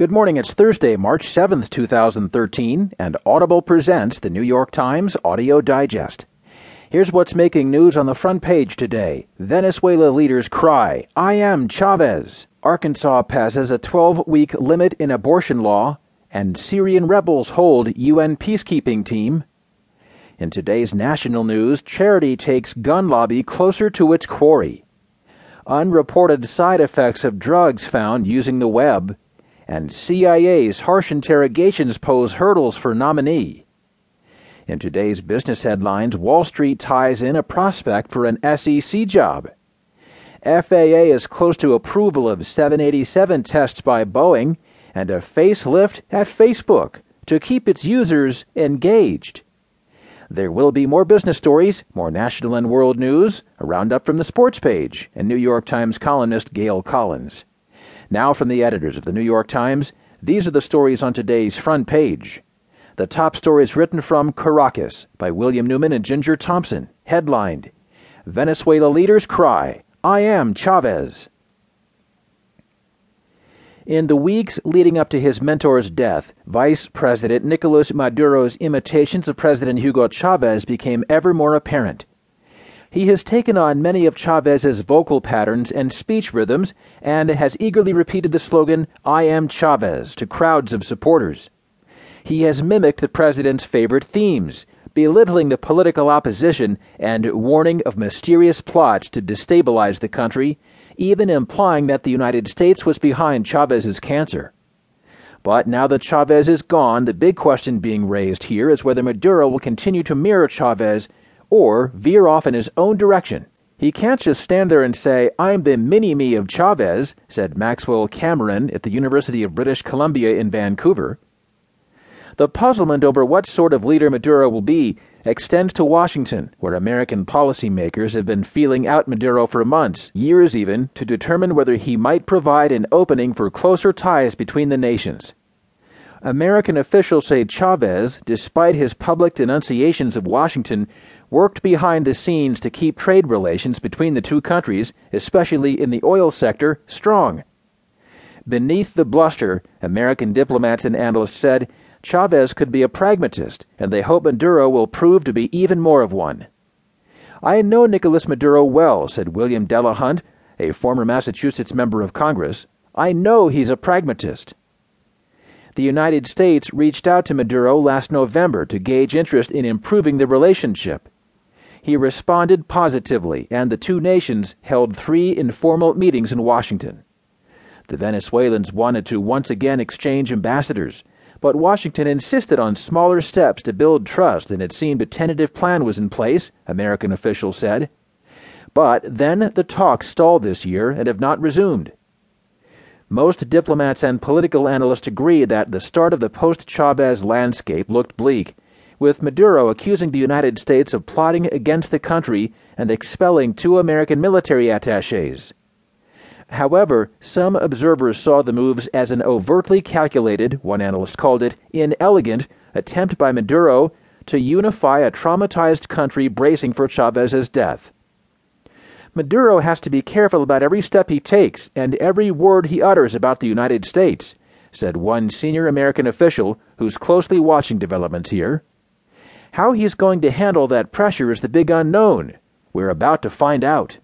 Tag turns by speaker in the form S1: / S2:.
S1: Good morning. It's Thursday, March 7th, 2013, and Audible presents the New York Times Audio Digest. Here's what's making news on the front page today. Venezuela leaders cry, I am Chavez. Arkansas passes a 12 week limit in abortion law, and Syrian rebels hold UN peacekeeping team. In today's national news, charity takes gun lobby closer to its quarry. Unreported side effects of drugs found using the web and CIA's harsh interrogations pose hurdles for nominee. In today's business headlines, Wall Street ties in a prospect for an SEC job. FAA is close to approval of 787 tests by Boeing and a facelift at Facebook to keep its users engaged. There will be more business stories, more national and world news, a roundup from the sports page, and New York Times columnist Gail Collins. Now, from the editors of the New York Times, these are the stories on today's front page. The top story is written from Caracas by William Neuman and Ginger Thompson, headlined Venezuela leaders cry, I am Chavez. In the weeks leading up to his mentor's death, Vice President Nicolas Maduro's imitations of President Hugo Chavez became ever more apparent. He has taken on many of Chavez's vocal patterns and speech rhythms and has eagerly repeated the slogan, I am Chavez, to crowds of supporters. He has mimicked the president's favorite themes, belittling the political opposition and warning of mysterious plots to destabilize the country, even implying that the United States was behind Chavez's cancer. But now that Chavez is gone, the big question being raised here is whether Maduro will continue to mirror Chavez or veer off in his own direction. He can't just stand there and say, I'm the mini me of Chavez, said Maxwell Cameron at the University of British Columbia in Vancouver. The puzzlement over what sort of leader Maduro will be extends to Washington, where American policymakers have been feeling out Maduro for months, years even, to determine whether he might provide an opening for closer ties between the nations. American officials say Chavez, despite his public denunciations of Washington, worked behind the scenes to keep trade relations between the two countries, especially in the oil sector, strong. Beneath the bluster, American diplomats and analysts said Chavez could be a pragmatist, and they hope Maduro will prove to be even more of one. I know Nicolas Maduro well, said William Delahunt, a former Massachusetts member of Congress. I know he's a pragmatist. The United States reached out to Maduro last November to gauge interest in improving the relationship. He responded positively, and the two nations held three informal meetings in Washington. The Venezuelans wanted to once again exchange ambassadors, but Washington insisted on smaller steps to build trust, and it seemed a tentative plan was in place, American officials said. But then the talks stalled this year and have not resumed. Most diplomats and political analysts agree that the start of the post Chavez landscape looked bleak, with Maduro accusing the United States of plotting against the country and expelling two American military attaches. However, some observers saw the moves as an overtly calculated, one analyst called it, inelegant attempt by Maduro to unify a traumatized country bracing for Chavez's death. Maduro has to be careful about every step he takes and every word he utters about the United States, said one senior American official who's closely watching developments here. How he's going to handle that pressure is the big unknown. We're about to find out.